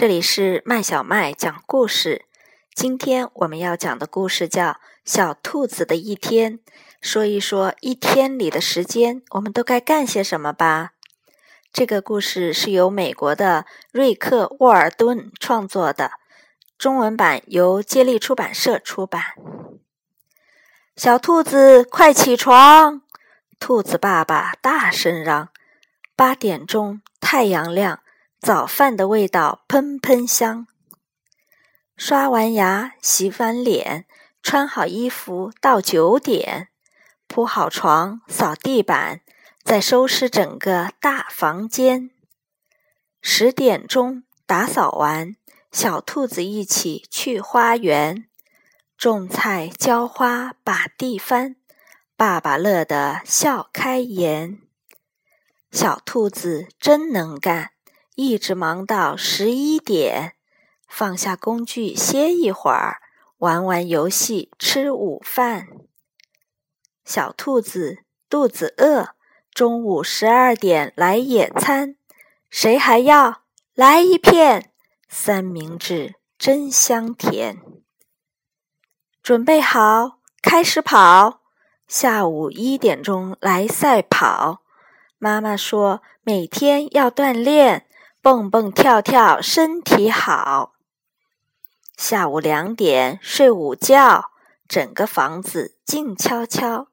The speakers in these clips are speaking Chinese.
这里是麦小麦讲故事。今天我们要讲的故事叫《小兔子的一天》，说一说一天里的时间，我们都该干些什么吧。这个故事是由美国的瑞克·沃尔顿创作的，中文版由接力出版社出版。小兔子，快起床！兔子爸爸大声嚷：“八点钟，太阳亮。”早饭的味道喷喷香。刷完牙，洗完脸，穿好衣服，到九点，铺好床，扫地板，再收拾整个大房间。十点钟打扫完，小兔子一起去花园种菜、浇花、把地翻，爸爸乐得笑开颜。小兔子真能干。一直忙到十一点，放下工具歇一会儿，玩玩游戏，吃午饭。小兔子肚子饿，中午十二点来野餐，谁还要来一片三明治？真香甜。准备好，开始跑。下午一点钟来赛跑。妈妈说每天要锻炼。蹦蹦跳跳，身体好。下午两点睡午觉，整个房子静悄悄。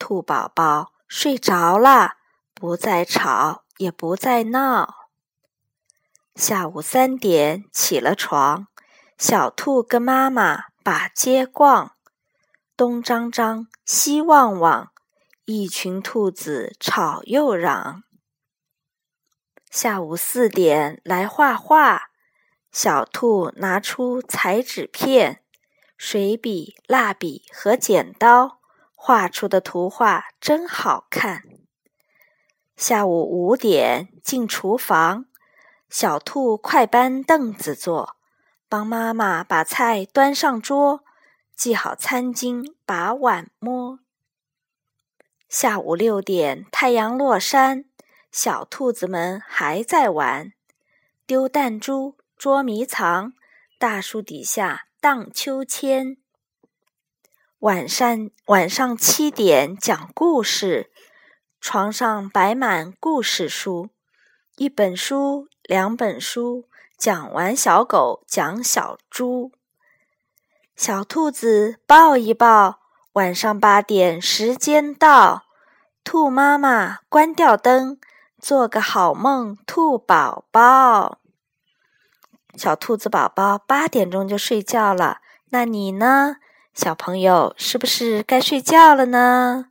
兔宝宝睡着了，不再吵，也不再闹。下午三点起了床，小兔跟妈妈把街逛，东张张，西望望，一群兔子吵又嚷。下午四点来画画，小兔拿出彩纸片、水笔、蜡笔和剪刀，画出的图画真好看。下午五点进厨房，小兔快搬凳子坐，帮妈妈把菜端上桌，系好餐巾，把碗摸。下午六点太阳落山。小兔子们还在玩，丢弹珠、捉迷藏、大树底下荡秋千。晚上晚上七点讲故事，床上摆满故事书，一本书、两本书，讲完小狗讲小猪。小兔子抱一抱，晚上八点时间到，兔妈妈关掉灯。做个好梦，兔宝宝。小兔子宝宝八点钟就睡觉了，那你呢，小朋友是不是该睡觉了呢？